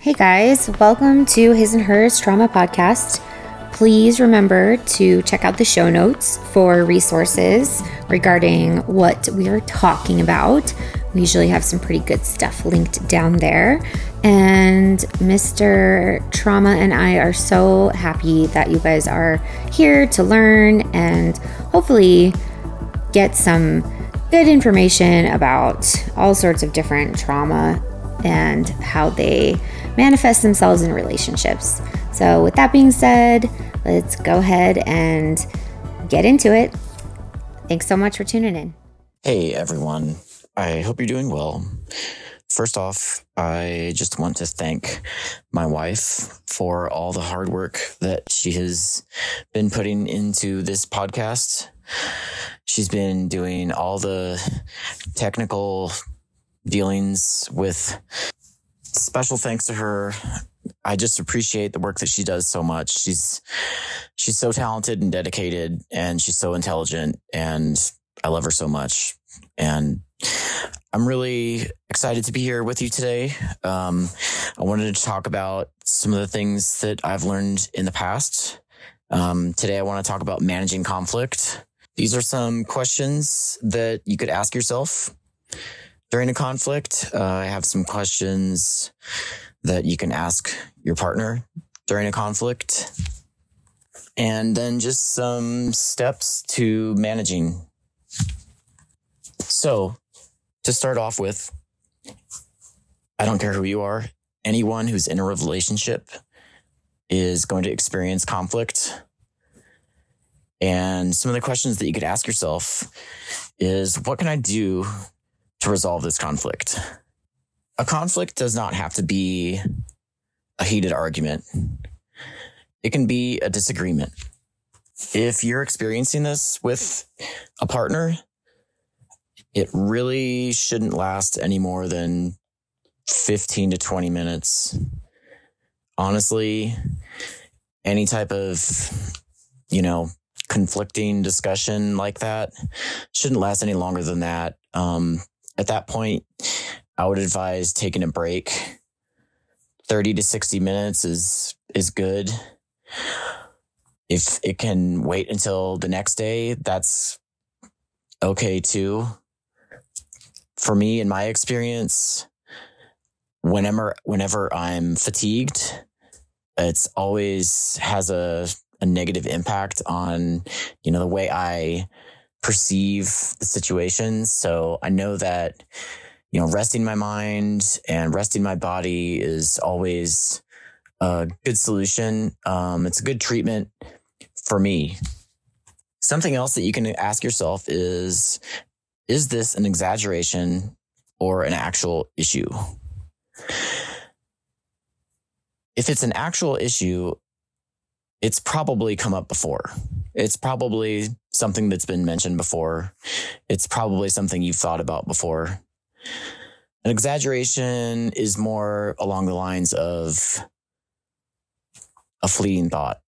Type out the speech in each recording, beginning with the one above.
Hey guys, welcome to His and Hers Trauma Podcast. Please remember to check out the show notes for resources regarding what we are talking about. We usually have some pretty good stuff linked down there. And Mr. Trauma and I are so happy that you guys are here to learn and hopefully get some good information about all sorts of different trauma and how they manifest themselves in relationships. So, with that being said, let's go ahead and get into it. Thanks so much for tuning in. Hey, everyone. I hope you're doing well. First off, I just want to thank my wife for all the hard work that she has been putting into this podcast. She's been doing all the technical dealings with special thanks to her. I just appreciate the work that she does so much. She's she's so talented and dedicated and she's so intelligent and I love her so much. And I'm really excited to be here with you today. Um, I wanted to talk about some of the things that I've learned in the past. Um, today, I want to talk about managing conflict. These are some questions that you could ask yourself during a conflict. Uh, I have some questions that you can ask your partner during a conflict. And then just some steps to managing. So, to start off with, I don't care who you are, anyone who's in a relationship is going to experience conflict. And some of the questions that you could ask yourself is what can I do to resolve this conflict? A conflict does not have to be a heated argument. It can be a disagreement. If you're experiencing this with a partner, it really shouldn't last any more than 15 to 20 minutes. Honestly, any type of, you know, conflicting discussion like that shouldn't last any longer than that. Um, at that point, I would advise taking a break. 30 to 60 minutes is, is good. If it can wait until the next day, that's okay too for me, in my experience, whenever whenever I'm fatigued, it's always has a a negative impact on you know the way I perceive the situations. So I know that you know resting my mind and resting my body is always a good solution. Um, it's a good treatment for me. Something else that you can ask yourself is is this an exaggeration or an actual issue? If it's an actual issue, it's probably come up before. It's probably something that's been mentioned before. It's probably something you've thought about before. An exaggeration is more along the lines of a fleeting thought.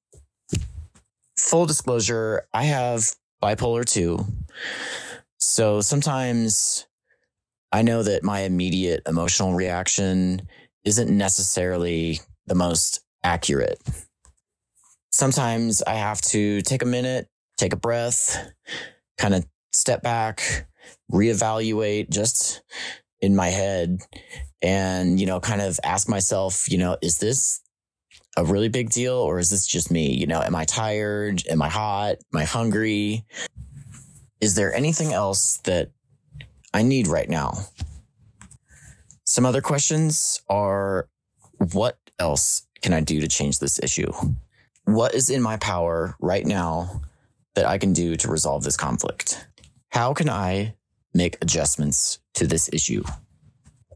Full disclosure, I have bipolar 2. So sometimes I know that my immediate emotional reaction isn't necessarily the most accurate. Sometimes I have to take a minute, take a breath, kind of step back, reevaluate just in my head and, you know, kind of ask myself, you know, is this a really big deal or is this just me? You know, am I tired? Am I hot? Am I hungry? Is there anything else that I need right now? Some other questions are what else can I do to change this issue? What is in my power right now that I can do to resolve this conflict? How can I make adjustments to this issue?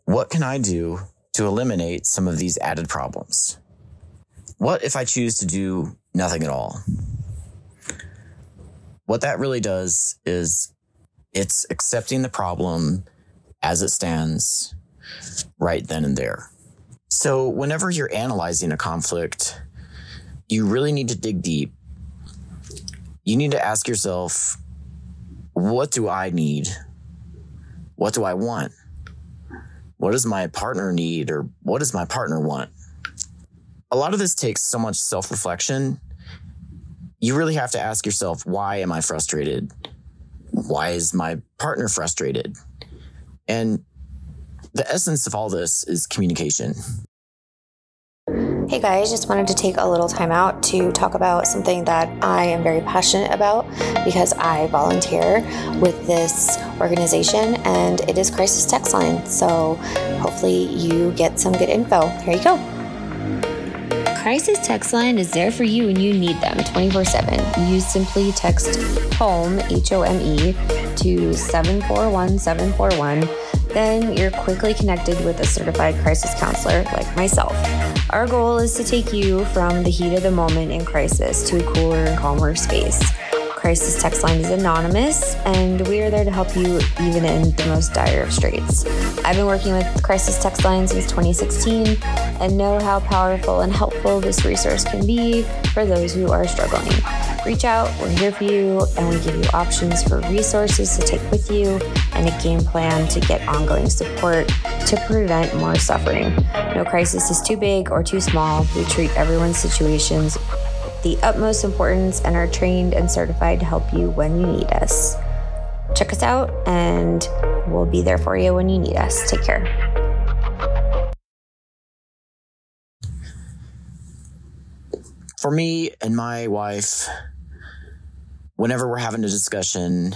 What can I do to eliminate some of these added problems? What if I choose to do nothing at all? what that really does is it's accepting the problem as it stands right then and there. So, whenever you're analyzing a conflict, you really need to dig deep. You need to ask yourself, what do I need? What do I want? What does my partner need or what does my partner want? a lot of this takes so much self reflection. You really have to ask yourself, why am I frustrated? Why is my partner frustrated? And the essence of all this is communication. Hey guys, just wanted to take a little time out to talk about something that I am very passionate about because I volunteer with this organization and it is Crisis Text Line. So hopefully you get some good info. Here you go. Crisis Text Line is there for you when you need them 24 7. You simply text HOME, H O M E, to 741 741 then you're quickly connected with a certified crisis counselor like myself. Our goal is to take you from the heat of the moment in crisis to a cooler and calmer space. Crisis Text Line is anonymous, and we are there to help you even in the most dire of straits. I've been working with Crisis Text Line since 2016 and know how powerful and helpful this resource can be for those who are struggling. Reach out, we're here for you, and we give you options for resources to take with you and a game plan to get ongoing support to prevent more suffering. No crisis is too big or too small. We treat everyone's situations the utmost importance and are trained and certified to help you when you need us. Check us out, and we'll be there for you when you need us. Take care. For me and my wife, whenever we're having a discussion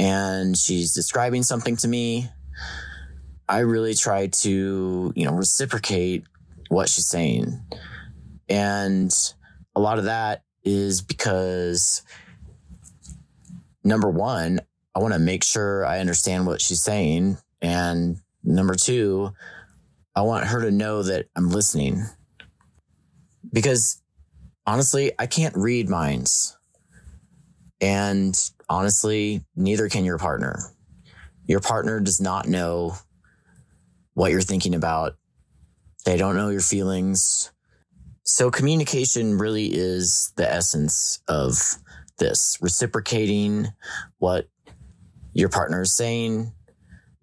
and she's describing something to me, I really try to, you know, reciprocate what she's saying. And a lot of that is because number one, I want to make sure I understand what she's saying. And number two, I want her to know that I'm listening. Because honestly, I can't read minds. And honestly, neither can your partner. Your partner does not know what you're thinking about. They don't know your feelings. So communication really is the essence of this reciprocating what your partner is saying,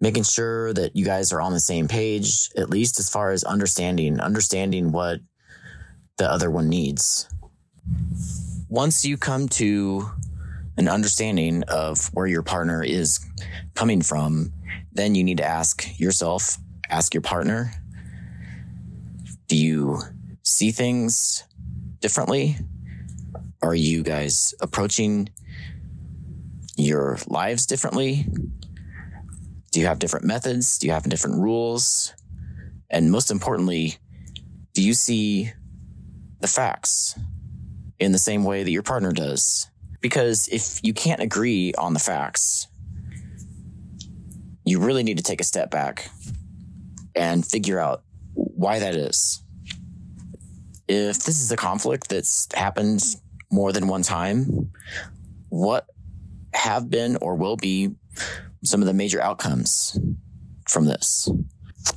making sure that you guys are on the same page, at least as far as understanding, understanding what the other one needs. Once you come to an understanding of where your partner is coming from, then you need to ask yourself, ask your partner, do you see things differently? Are you guys approaching your lives differently? Do you have different methods? Do you have different rules? And most importantly, do you see the facts in the same way that your partner does? Because if you can't agree on the facts, you really need to take a step back and figure out why that is. If this is a conflict that's happened more than one time, what have been or will be some of the major outcomes from this?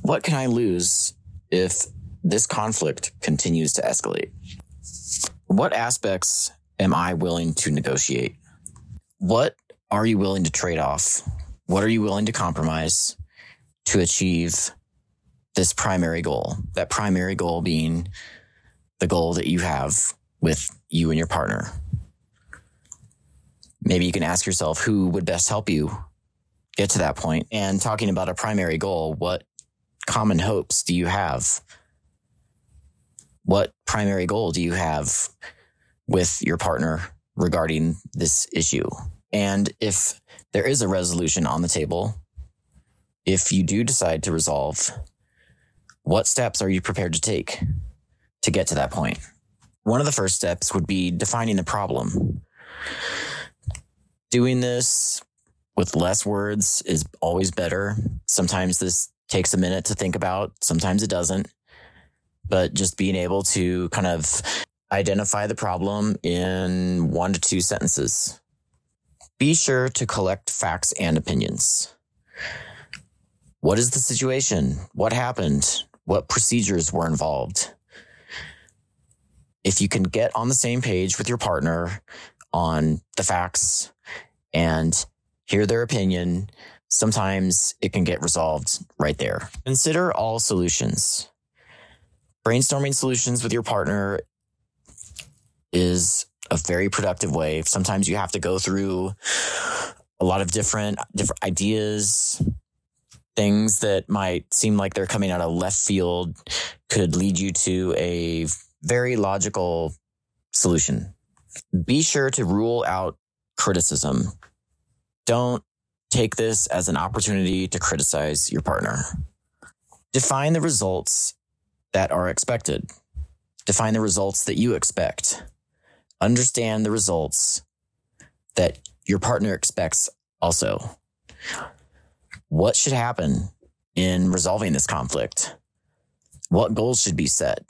What can I lose if this conflict continues to escalate? What aspects am I willing to negotiate? What are you willing to trade off? What are you willing to compromise to achieve this primary goal? That primary goal being the goal that you have with you and your partner. Maybe you can ask yourself who would best help you get to that point. And talking about a primary goal, what common hopes do you have? What primary goal do you have with your partner regarding this issue. And if there is a resolution on the table, if you do decide to resolve, what steps are you prepared to take to get to that point? One of the first steps would be defining the problem. Doing this with less words is always better. Sometimes this takes a minute to think about, sometimes it doesn't. But just being able to kind of Identify the problem in one to two sentences. Be sure to collect facts and opinions. What is the situation? What happened? What procedures were involved? If you can get on the same page with your partner on the facts and hear their opinion, sometimes it can get resolved right there. Consider all solutions. Brainstorming solutions with your partner is a very productive way. Sometimes you have to go through a lot of different different ideas, things that might seem like they're coming out of left field could lead you to a very logical solution. Be sure to rule out criticism. Don't take this as an opportunity to criticize your partner. Define the results that are expected. Define the results that you expect. Understand the results that your partner expects also. What should happen in resolving this conflict? What goals should be set?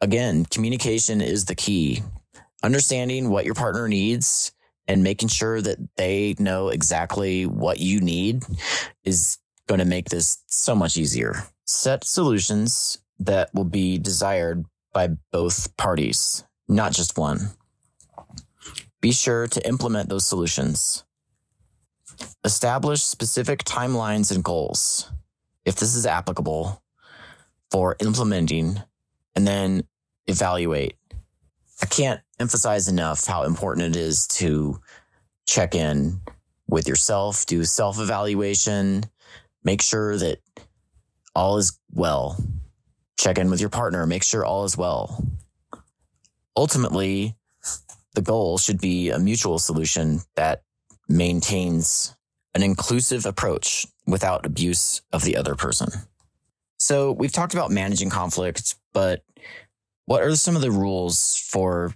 Again, communication is the key. Understanding what your partner needs and making sure that they know exactly what you need is going to make this so much easier. Set solutions that will be desired by both parties, not just one. Be sure to implement those solutions. Establish specific timelines and goals, if this is applicable, for implementing, and then evaluate. I can't emphasize enough how important it is to check in with yourself, do self evaluation, make sure that all is well. Check in with your partner, make sure all is well. Ultimately, the goal should be a mutual solution that maintains an inclusive approach without abuse of the other person. So we've talked about managing conflict, but what are some of the rules for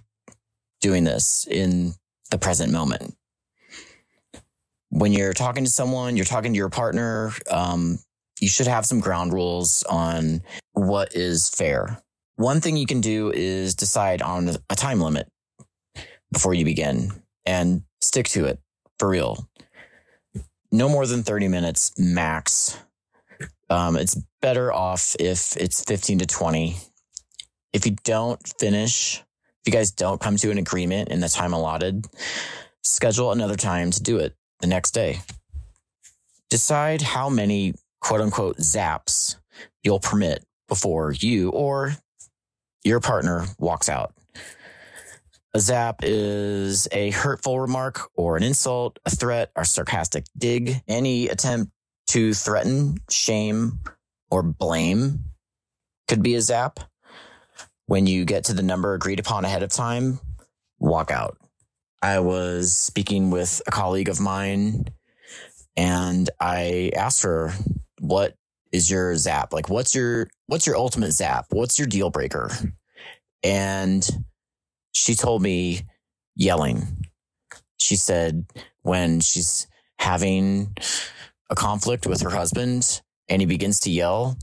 doing this in the present moment? When you're talking to someone, you're talking to your partner, um, you should have some ground rules on what is fair. One thing you can do is decide on a time limit before you begin and stick to it for real. No more than 30 minutes max. Um, it's better off if it's 15 to 20 if you don't finish, if you guys don't come to an agreement in the time allotted, schedule another time to do it the next day. Decide how many quote unquote zaps you'll permit before you or your partner walks out. A zap is a hurtful remark or an insult, a threat, or sarcastic dig. Any attempt to threaten, shame, or blame could be a zap. When you get to the number agreed upon ahead of time, walk out. I was speaking with a colleague of mine and I asked her, what is your zap? Like, what's your, what's your ultimate zap? What's your deal breaker? And she told me yelling. She said when she's having a conflict with her husband and he begins to yell,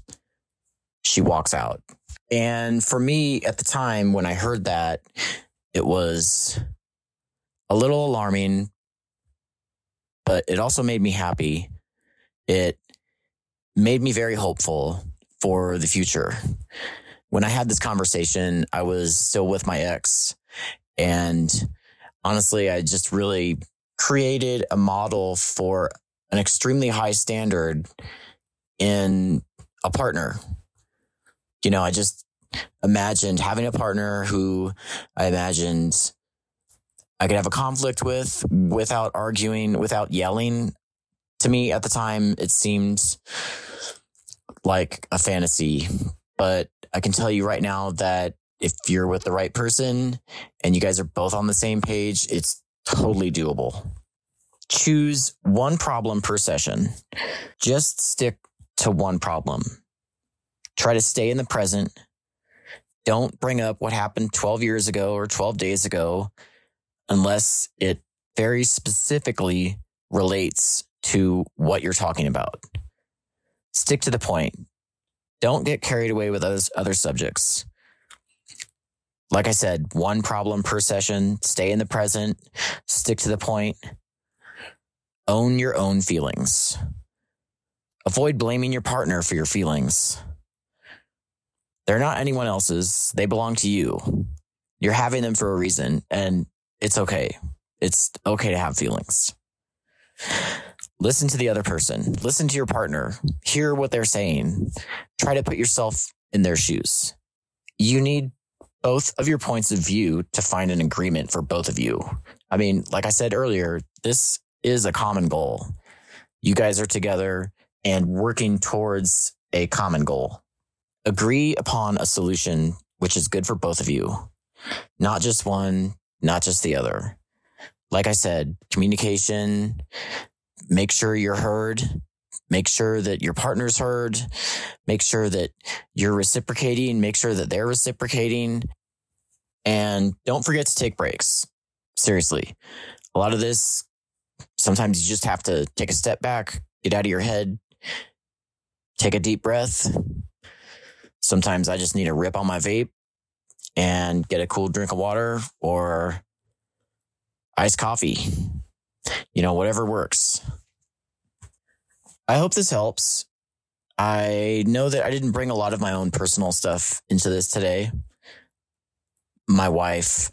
she walks out. And for me at the time when I heard that, it was a little alarming, but it also made me happy. It made me very hopeful for the future. When I had this conversation, I was still with my ex. And honestly, I just really created a model for an extremely high standard in a partner you know, I just imagined having a partner who I imagined I could have a conflict with without arguing, without yelling. To me at the time, it seemed like a fantasy, but I can tell you right now that if you're with the right person and you guys are both on the same page, it's totally doable. Choose one problem per session. Just stick to one problem. Try to stay in the present. Don't bring up what happened 12 years ago or 12 days ago unless it very specifically relates to what you're talking about. Stick to the point. Don't get carried away with those other subjects. Like I said, one problem per session, stay in the present, stick to the point, own your own feelings. Avoid blaming your partner for your feelings. They're not anyone else's. They belong to you. You're having them for a reason and it's okay. It's okay to have feelings. Listen to the other person. Listen to your partner. Hear what they're saying. Try to put yourself in their shoes. You need both of your points of view to find an agreement for both of you. I mean, like I said earlier, this is a common goal. You guys are together and working towards a common goal. Agree upon a solution which is good for both of you, not just one, not just the other. Like I said, communication, make sure you're heard, make sure that your partner's heard, make sure that you're reciprocating, make sure that they're reciprocating, and don't forget to take breaks. Seriously, a lot of this, sometimes you just have to take a step back, get out of your head, take a deep breath. Sometimes I just need to rip on my vape and get a cool drink of water or iced coffee. You know, whatever works. I hope this helps. I know that I didn't bring a lot of my own personal stuff into this today. My wife,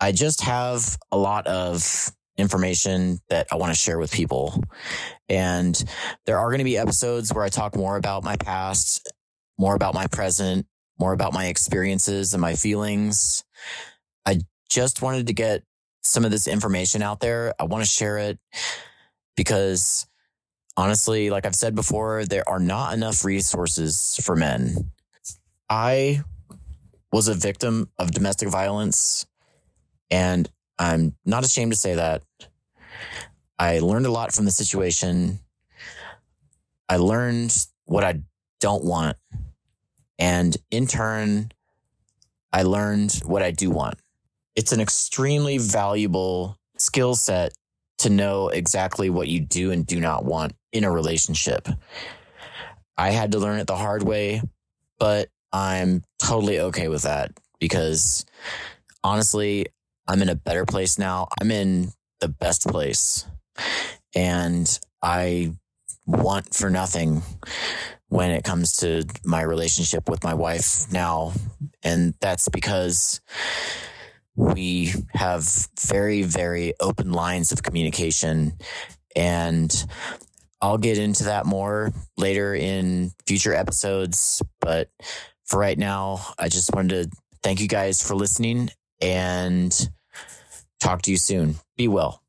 I just have a lot of information that I want to share with people. And there are going to be episodes where I talk more about my past, more about my present, more about my experiences and my feelings. I just wanted to get some of this information out there. I want to share it because honestly, like I've said before, there are not enough resources for men. I was a victim of domestic violence and I'm not ashamed to say that. I learned a lot from the situation. I learned what I don't want. And in turn, I learned what I do want. It's an extremely valuable skill set to know exactly what you do and do not want in a relationship. I had to learn it the hard way, but I'm totally okay with that because honestly, I'm in a better place now. I'm in the best place. And I want for nothing when it comes to my relationship with my wife now. And that's because we have very, very open lines of communication. And I'll get into that more later in future episodes. But for right now, I just wanted to thank you guys for listening and talk to you soon. Be well.